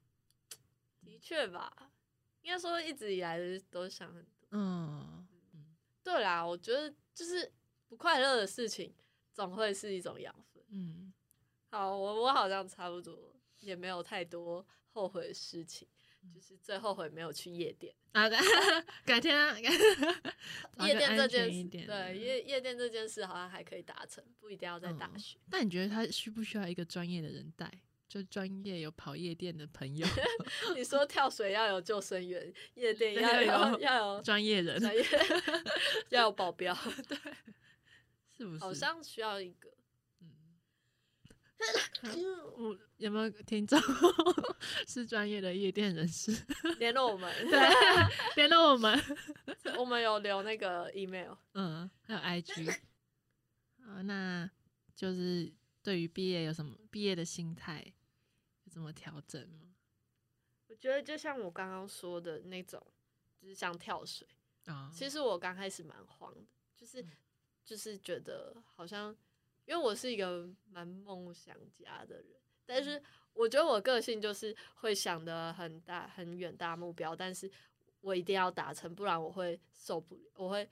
Speaker 1: 的确吧。应该说一直以来都想很多。
Speaker 2: 嗯，
Speaker 1: 对啦，我觉得就是不快乐的事情总会是一种养分。
Speaker 2: 嗯，
Speaker 1: 好，我我好像差不多，也没有太多后悔的事情，就是最后悔没有去夜店。
Speaker 2: 啊，对 <laughs> 改天啊，找
Speaker 1: 夜店这件事，对夜夜店这件事好像还可以达成，不一定要在大
Speaker 2: 嗯
Speaker 1: 学。
Speaker 2: 那你觉得他需不需要一个专业的人带？就专业有跑夜店的朋友，<laughs>
Speaker 1: 你说跳水要有救生员，夜店要
Speaker 2: 有
Speaker 1: 要有
Speaker 2: 专业人
Speaker 1: 专业，<laughs> 要有保镖，对
Speaker 2: 是不是？
Speaker 1: 好像需要一个。<laughs>
Speaker 2: 嗯，我有没有听众 <laughs> 是专业的夜店人士？
Speaker 1: 联络我们，
Speaker 2: 对，联络我们。<laughs>
Speaker 1: 我们有留那个 email。
Speaker 2: 嗯，还有 IG。啊，那就是对于毕业有什么毕业的心态有怎么调整吗？
Speaker 1: 我觉得就像我刚刚说的那种，就是像跳水。
Speaker 2: 啊、
Speaker 1: 其实我刚开始蛮慌的，就是
Speaker 2: 嗯
Speaker 1: 就是觉得好像，因为我是一个蛮梦想家的人，但是我觉得我个性就是会想的很大很远大目标，但是我一定要达成，不然我会受不了，我会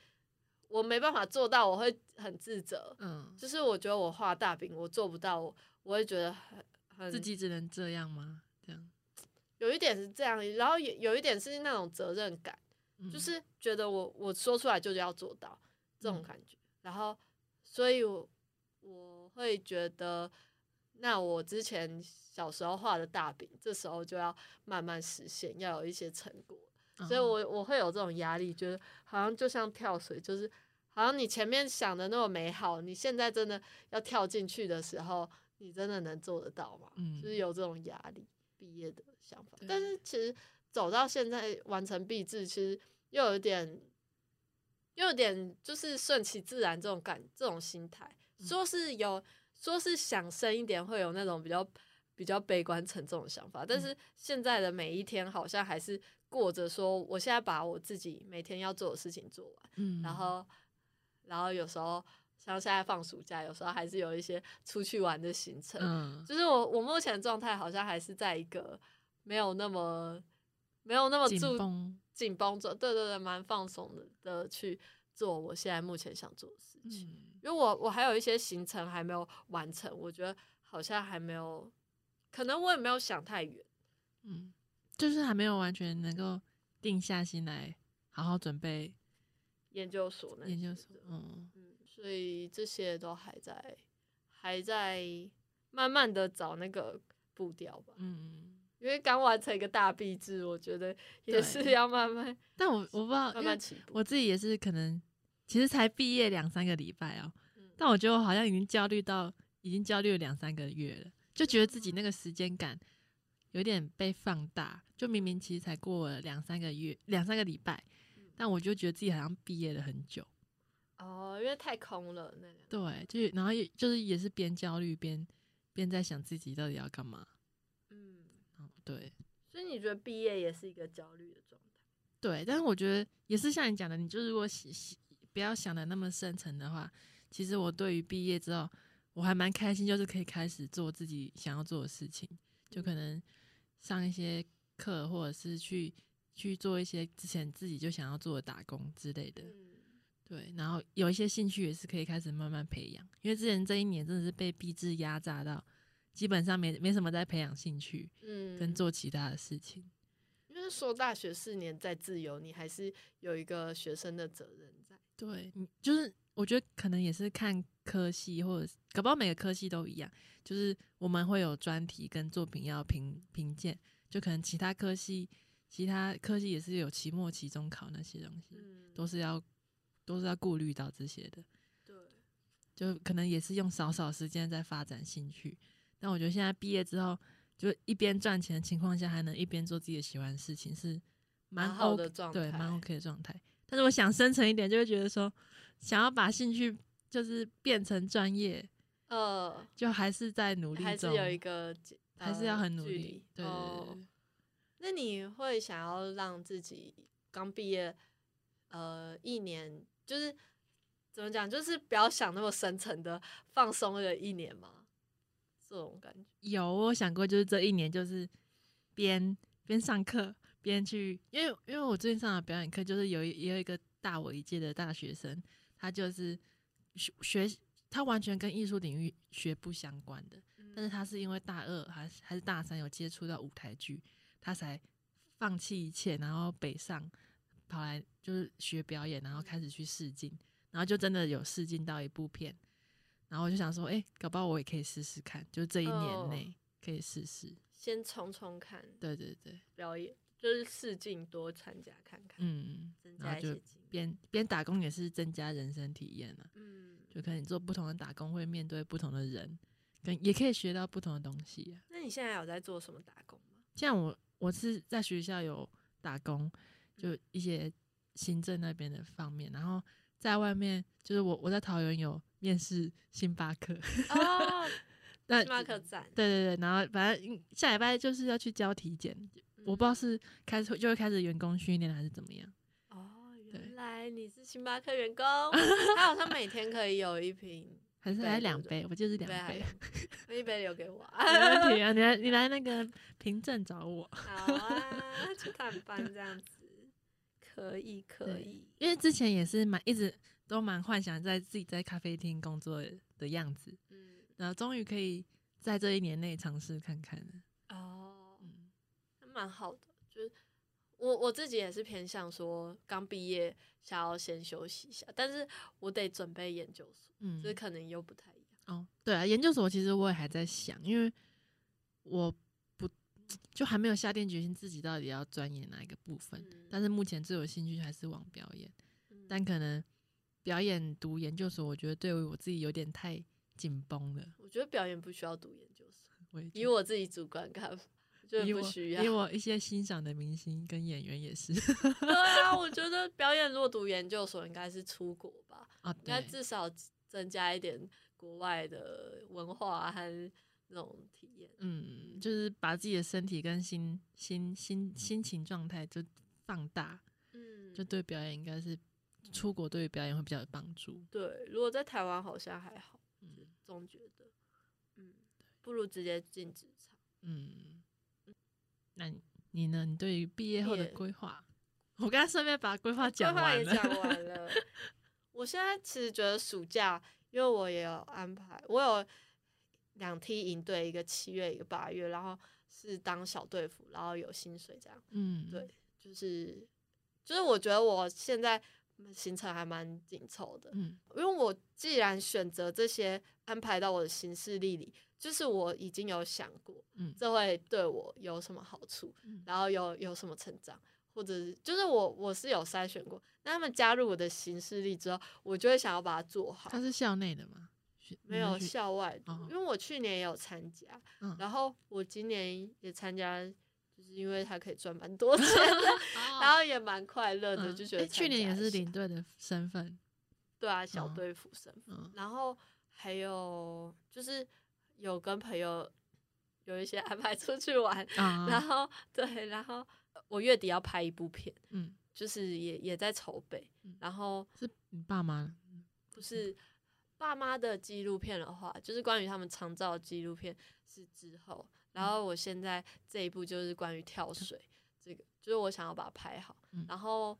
Speaker 1: 我没办法做到，我会很自责。
Speaker 2: 嗯，
Speaker 1: 就是我觉得我画大饼，我做不到，我我会觉得很很
Speaker 2: 自己只能这样吗？这样，
Speaker 1: 有一点是这样，然后有有一点是那种责任感。
Speaker 2: 嗯。
Speaker 1: 就。是觉得我我说出来就是要做到这种
Speaker 2: 嗯。
Speaker 1: 感觉，然后所以我我会觉得那我之前小时候画的大饼，这时候就要慢慢实现，要有一些成果，所以
Speaker 2: 哦
Speaker 1: 我我会有这种压力，觉得好像就像跳水，就是好像你前面想的那么美好，你现在真的要跳进去的时候，你真的能做得到吗？
Speaker 2: 嗯
Speaker 1: 就是有这种压力，毕业的想法。但是其实走到现在完成毕制，其实又有点，又有点就是顺其自然这种感，这种心态。
Speaker 2: 嗯
Speaker 1: 说是有，说是想深一点，会有那种比较比较悲观沉重的想法。但
Speaker 2: 嗯
Speaker 1: 是现在的每一天，好像还是过着说，我现在把我自己每天要做的事情做完，
Speaker 2: 嗯，
Speaker 1: 然后，然后有时候像现在放暑假，有时候还是有一些出去玩的行程。
Speaker 2: 嗯
Speaker 1: 就是我我目前的状态好像还是在一个没有那么没有那么
Speaker 2: 紧
Speaker 1: 注
Speaker 2: 绷，
Speaker 1: 紧绷着，对对对，蛮放松的的去做我现在目前想做的事情。
Speaker 2: 嗯
Speaker 1: 因为我我还有一些行程还没有完成，我觉得好像还没有，可能我也没有想太远。
Speaker 2: 嗯，就是还没有完全能够定下心来好好准备
Speaker 1: 研究所那
Speaker 2: 研究所，嗯
Speaker 1: 嗯，所以这些都还在还在慢慢的找那个步调吧。
Speaker 2: 嗯，
Speaker 1: 因为刚完成一个大毕制，我觉得也是要慢慢
Speaker 2: 但我我不知道，
Speaker 1: 慢慢起步。
Speaker 2: 我自己也是可能其实才毕业两三个礼拜哦，
Speaker 1: 嗯
Speaker 2: 但我觉得我好像已经焦虑到已经焦虑了两三个月了，就觉得自己那个时间感有点被放大，就明明其实才过了两三个月两三个礼拜，但我就觉得自己好像毕业了很久。
Speaker 1: 哦，因为太空了那两个。
Speaker 2: 对，就是然后也就是也是边焦虑边边在想自己到底要干嘛。
Speaker 1: 嗯，
Speaker 2: 哦，对
Speaker 1: 所以你觉得毕业也是一个焦虑的状态？
Speaker 2: 对，但是我觉得也是像你讲的，你就如果想想不要想的那么深层的话，其实我对于毕业之后，我还蛮开心，就是可以开始做自己想要做的事情，就可能上一些课，或者是去去做一些之前自己就想要做的打工之类的。
Speaker 1: 嗯，
Speaker 2: 对，然后有一些兴趣也是可以开始慢慢培养，因为之前这一年真的是被逼制压榨到，基本上没没什么在培养兴趣
Speaker 1: 嗯
Speaker 2: 跟做其他的事情。
Speaker 1: 因为说大学四年再自由，你还是有一个学生的责任在。
Speaker 2: 对，你就是我觉得可能也是看科系，或者搞不好每个科系都一样，就是我们会有专题跟作品要评评鉴，就可能其他科系其他科系也是有期末、期中考那些东西，
Speaker 1: 嗯，
Speaker 2: 都是要都是要顾虑到这些的。
Speaker 1: 对，
Speaker 2: 就可能也是用少少时间在发展兴趣。但我觉得现在毕业之后，就一边赚钱的情况下，还能一边做自己的喜欢的事情，是蛮
Speaker 1: 蛮好的状态对，
Speaker 2: 蛮 OK 的状态。但是我想深层一点，就会觉得说，想要把兴趣就是变成专业，
Speaker 1: 呃，
Speaker 2: 就还是在努力中，
Speaker 1: 还是有一个距
Speaker 2: 还是要很努力。对对对
Speaker 1: 哦
Speaker 2: 对，
Speaker 1: 那你会想要让自己刚毕业，呃，一年就是怎么讲，就是不要想那么深层的放松了一年吗？这种感觉，
Speaker 2: 有我有想过，就是这一年就是边边上课边去，因为因为我最近上的表演课，就是有一也有一个大我一届的大学生，他就是学学他完全跟艺术领域学不相关的，但是他是因为大二还是还是大三有接触到舞台剧，他才放弃一切，然后北上跑来就是学表演，然后开始去试镜，然后就真的有试镜到一部片，然后我就想说，哎、搞不好我也可以试试看，就这一年
Speaker 1: 哦。
Speaker 2: 内可以试试。
Speaker 1: 先冲冲看
Speaker 2: 对对对，
Speaker 1: 表演，就是试镜多参加看看，
Speaker 2: 嗯，
Speaker 1: 增加一些经验。
Speaker 2: 边边打工也是增加人生体验了、
Speaker 1: 嗯，
Speaker 2: 就可能你做不同的打工会面对不同的人，跟也可以学到不同的东西、啊。
Speaker 1: 那你现在有在做什么打工吗？
Speaker 2: 像我我是在学校有打工，就一些行政那边的方面，然后在外面就是我我在桃园有面试星巴克，
Speaker 1: 哦，<laughs>
Speaker 2: 那
Speaker 1: 星巴克站，
Speaker 2: 对对对，然后反正下礼拜就是要去交体检，我不知道
Speaker 1: 嗯
Speaker 2: 是开始就会开始员工训练还是怎么样。
Speaker 1: 哦，原来你是星巴克员工，<laughs> 他好像每天可以有一瓶 <laughs>
Speaker 2: 还是
Speaker 1: 杯对不对
Speaker 2: 还两杯，我记得是两杯
Speaker 1: 还两，杯，<laughs> 一杯留给我。
Speaker 2: 没问题啊！你来你来那个凭证找我，
Speaker 1: 好啊，去探班这样子，可以可以。
Speaker 2: 因为之前也是蛮一直都蛮幻想在自己在咖啡厅工作的样子，
Speaker 1: 嗯，
Speaker 2: 然后终于可以在这一年内尝试看看了。
Speaker 1: 蛮好的。就是我我自己也是偏向说，刚毕业想要先休息一下，但是我得准备研究所，
Speaker 2: 嗯
Speaker 1: 所以可能又不太一样。
Speaker 2: 哦，对啊，研究所其实我也还在想，因为我不就还没有下定决心自己到底要钻研哪一个部分。
Speaker 1: 嗯
Speaker 2: 但是目前最有兴趣还是往表演，
Speaker 1: 嗯
Speaker 2: 但可能表演读研究所，我觉得对于我自己有点太紧绷了。
Speaker 1: 我觉得表演不需要读研究所，以我自己主观看法，
Speaker 2: 以我
Speaker 1: 不需要
Speaker 2: 以。我一些欣赏的明星跟演员也是
Speaker 1: 对啊，<laughs> 我觉得表演如果读研究所，应该是出国吧，
Speaker 2: 啊，
Speaker 1: 应该，至少增加一点国外的文化和那种体验。
Speaker 2: 嗯，就是把自己的身体跟心心心心情状态就放大，
Speaker 1: 嗯，
Speaker 2: 就对表演应该是出国对于表演会比较有帮助。
Speaker 1: 对。如果在台湾好像还好，
Speaker 2: 嗯
Speaker 1: 总觉得，嗯，不如直接进职场。
Speaker 2: 嗯，那你你呢？你对于毕业后的规划？我刚才顺便把规划讲完了。
Speaker 1: 也讲完了。我现在其实觉得暑假，因为我也有安排，我有两梯营队，一个七月，一个八月，然后是当小队服，然后有薪水这样。
Speaker 2: 嗯，
Speaker 1: 对，就是就是我觉得我现在行程还蛮紧凑的，
Speaker 2: 嗯
Speaker 1: 因为我既然选择这些安排到我的行事历里，就是我已经有想过，
Speaker 2: 嗯
Speaker 1: 这会对我有什么好处，
Speaker 2: 嗯
Speaker 1: 然后有有什么成长，或者是就是我我是有筛选过，那他们加入我的行事历之后，我就会想要把它做好
Speaker 2: 它。是校内的吗？
Speaker 1: 没有校外的，
Speaker 2: 哦
Speaker 1: 因为我去年也有参加，
Speaker 2: 嗯
Speaker 1: 然后我今年也参加，就是因为他可以赚蛮多钱的，<laughs> 然后也蛮快乐的，
Speaker 2: 嗯
Speaker 1: 就觉得
Speaker 2: 诶去年也是领队的身份，
Speaker 1: 对啊，小
Speaker 2: 嗯。
Speaker 1: 队服身份，
Speaker 2: 嗯。
Speaker 1: 然后还有就是有跟朋友有一些安排出去玩，
Speaker 2: 啊，
Speaker 1: 然后对，然后我月底要拍一部片，
Speaker 2: 嗯，
Speaker 1: 就是也也在筹备
Speaker 2: 嗯，
Speaker 1: 然后
Speaker 2: 是你爸妈
Speaker 1: 不是爸妈的纪录片的话，就是关于他们长照的纪录片是之后，然后我现在这一步就是关于跳水这个，就是我想要把它拍好，
Speaker 2: 嗯
Speaker 1: 然后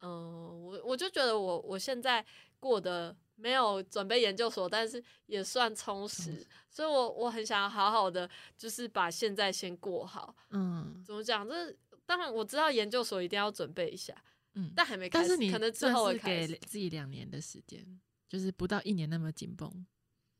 Speaker 1: 嗯、我我就觉得我我现在过得没有准备研究所，但是也算充实，所以我我很想要好好的就是把现在先过好，
Speaker 2: 嗯
Speaker 1: 怎么讲？这当然我知道研究所一定要准备一下，
Speaker 2: 嗯，
Speaker 1: 但还没开始，
Speaker 2: 但是你
Speaker 1: 可能之后会。
Speaker 2: 给自己两年的时间，就是不到一年那么紧绷。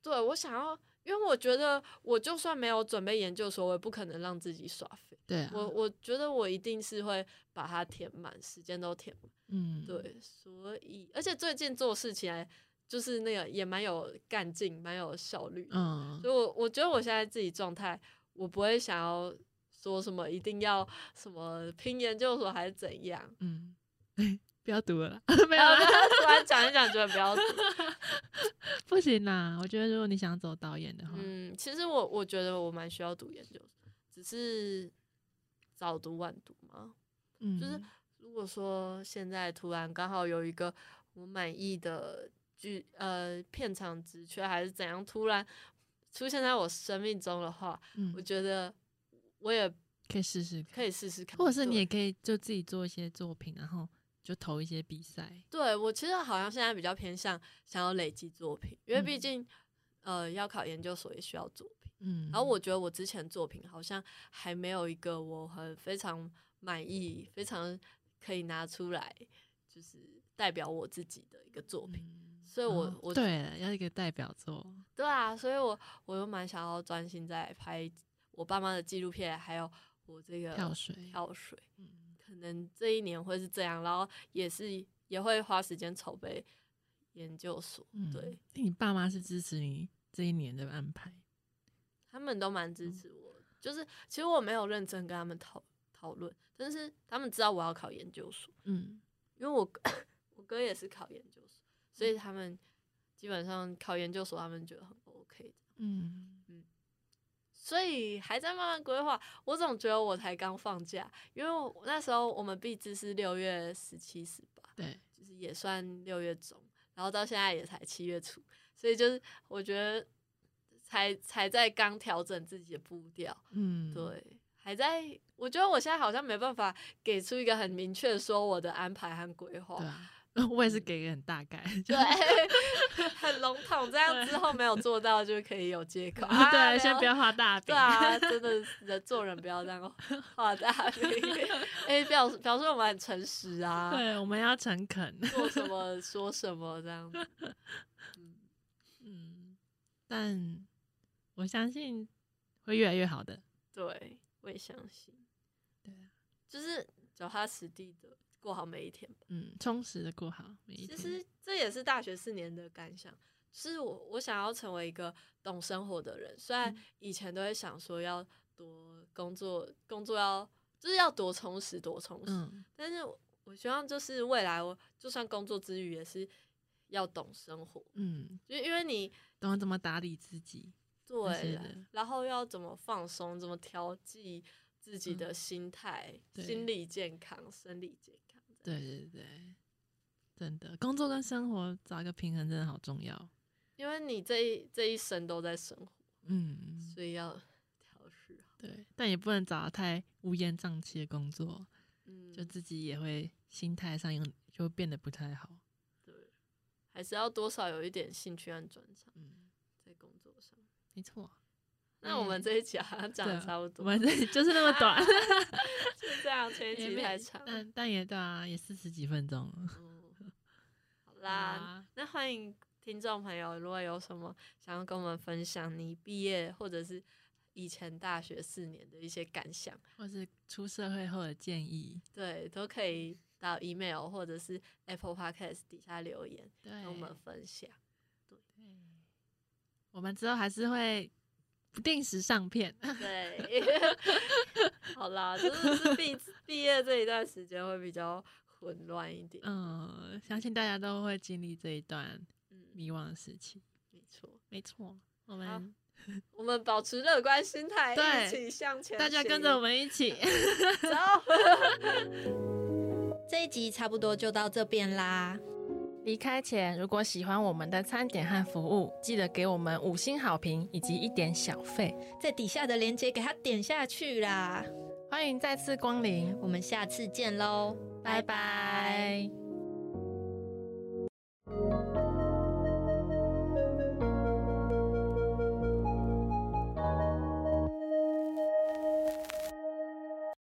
Speaker 1: 对我想要，因为我觉得我就算没有准备研究所，我也不可能让自己耍废。
Speaker 2: 对啊，
Speaker 1: 我我觉得我一定是会把它填满，时间都填满。
Speaker 2: 嗯，
Speaker 1: 对，所以而且最近做事起来就是那个也蛮有干劲，蛮有效率。
Speaker 2: 嗯
Speaker 1: 所以我我觉得我现在自己状态，我不会想要说什么一定要什么拼研究所还是怎样。
Speaker 2: 嗯，<laughs> 不要读了啦，<laughs> 没有 <laughs>
Speaker 1: 突然讲一讲，觉得不要读。<laughs>
Speaker 2: 不行啦。我觉得如果你想走导演的话，
Speaker 1: 嗯，其实我我觉得我蛮需要读研究所，只是早读晚读嘛。
Speaker 2: 嗯，
Speaker 1: 就是如果说现在突然刚好有一个我满意的剧呃片场职缺，还是怎样，突然出现在我生命中的话，
Speaker 2: 嗯
Speaker 1: 我觉得我也
Speaker 2: 可以试试，
Speaker 1: 可以试试看，
Speaker 2: 或者是你也可以就自己做一些作品，然后就投一些比赛。
Speaker 1: 对我其实好像现在比较偏向想要累积作品，因为毕
Speaker 2: 嗯
Speaker 1: 竟、呃要考研究所也需要作品。
Speaker 2: 嗯，
Speaker 1: 然后我觉得我之前作品好像还没有一个我很非常满意、非常可以拿出来，就是代表我自己的一个作品。
Speaker 2: 嗯
Speaker 1: 所以我
Speaker 2: 哦
Speaker 1: 我
Speaker 2: 对，要一个代表作。
Speaker 1: 对啊，所以我我又蛮想要专心在拍我爸妈的纪录片，还有我这个
Speaker 2: 跳水
Speaker 1: 跳水。
Speaker 2: 嗯
Speaker 1: 可能这一年会是这样，然后也是也会花时间筹备研究所。
Speaker 2: 嗯，
Speaker 1: 对，
Speaker 2: 你爸妈是支持你这一年的安排。
Speaker 1: 他们都蛮支持我的，就是其实我没有认真跟他们讨讨论，但是他们知道我要考研究所，
Speaker 2: 嗯。
Speaker 1: 因为我哥 <coughs> 我哥也是考研究所，所以他们基本上考研究所，他们觉得很 OK
Speaker 2: 嗯
Speaker 1: 所以还在慢慢规划。我总觉得我才刚放假，因为我那时候我们毕制是六月十七、十八，
Speaker 2: 对，
Speaker 1: 就是也算六月中，然后到现在也才七月初，所以就是我觉得才才在刚调整自己的步调，
Speaker 2: 嗯，
Speaker 1: 对，还在。我觉得我现在好像没办法给出一个很明确说我的安排和规划
Speaker 2: 对，啊，<laughs> 我也是给个很大概，<laughs>
Speaker 1: 对，很笼统，这样之后没有做到就可以有借口。<laughs> 啊
Speaker 2: 对，先不要画大饼。
Speaker 1: 对啊，真的人做人不要这样画大饼。哎、表示表示我们很诚实啊，<laughs>
Speaker 2: 对，我们要诚恳。
Speaker 1: 做什么说什么这样子。嗯，<laughs>
Speaker 2: 嗯，但我相信会越来越好的。
Speaker 1: 对，我也相信，
Speaker 2: 对啊，
Speaker 1: 就是脚踏实地的过好每一天吧。
Speaker 2: 嗯，充实的过好每一天。
Speaker 1: 其实这也是大学四年的感想，就是我我想要成为一个懂生活的人。虽然
Speaker 2: 嗯
Speaker 1: 以前都会想说要多工作，工作要就是要多充实，多充实，
Speaker 2: 嗯
Speaker 1: 但是我我希望就是未来我就算工作之余也是要懂生活，
Speaker 2: 嗯，
Speaker 1: 就因为你
Speaker 2: 懂得怎么打理自己。
Speaker 1: 对然后要怎么放松，怎么调剂自己的
Speaker 2: 嗯
Speaker 1: 心态、
Speaker 2: 对
Speaker 1: 心理健康、生理健康。
Speaker 2: 对对对，真的，工作跟生活找一个平衡真的好重要。
Speaker 1: 因为你这一这一生都在生活，
Speaker 2: 嗯，
Speaker 1: 所以要调试好。
Speaker 2: 对，但也不能找到太乌烟瘴气的工作，
Speaker 1: 嗯，
Speaker 2: 就自己也会心态上有就会变得不太好。
Speaker 1: 对，还是要多少有一点兴趣和专长
Speaker 2: 嗯，
Speaker 1: 在工作上。
Speaker 2: 没错。
Speaker 1: 那我们这一集好像 <laughs> 讲的差不多，
Speaker 2: 我们这就是那么短 <laughs> <laughs>
Speaker 1: 就这样，前一集太长。
Speaker 2: 但但也对啊，也四十几分钟了。
Speaker 1: 嗯，好啦，
Speaker 2: 啊，
Speaker 1: 那欢迎听众朋友，如果有什么想要跟我们分享你毕业或者是以前大学四年的一些感想，
Speaker 2: 或是出社会后的建议，
Speaker 1: 对，都可以到 email 或者是 Apple Podcast 底下留言
Speaker 2: 对，
Speaker 1: 跟我们分享。
Speaker 2: 对，我们之后还是会不定时上片。
Speaker 1: 对，<laughs> 好啦，就是毕毕业这一段时间会比较混乱一点。
Speaker 2: 嗯，相信大家都会经历这一段
Speaker 1: 嗯，
Speaker 2: 迷惘的事情。
Speaker 1: 没错，
Speaker 2: 没错，我们 <laughs>
Speaker 1: 我们保持乐观心态，
Speaker 2: 对
Speaker 1: 一起向前。
Speaker 2: 大家跟着我，们一起。<laughs>
Speaker 1: 走。<laughs>
Speaker 3: 这一集差不多就到这边啦。
Speaker 2: 离开前，如果喜欢我们的餐点和服务，记得给我们五星好评以及一点小费。
Speaker 3: 在底下的链接给它点下去啦。
Speaker 2: 欢迎再次光临，
Speaker 3: 我们下次见喽，
Speaker 2: 拜拜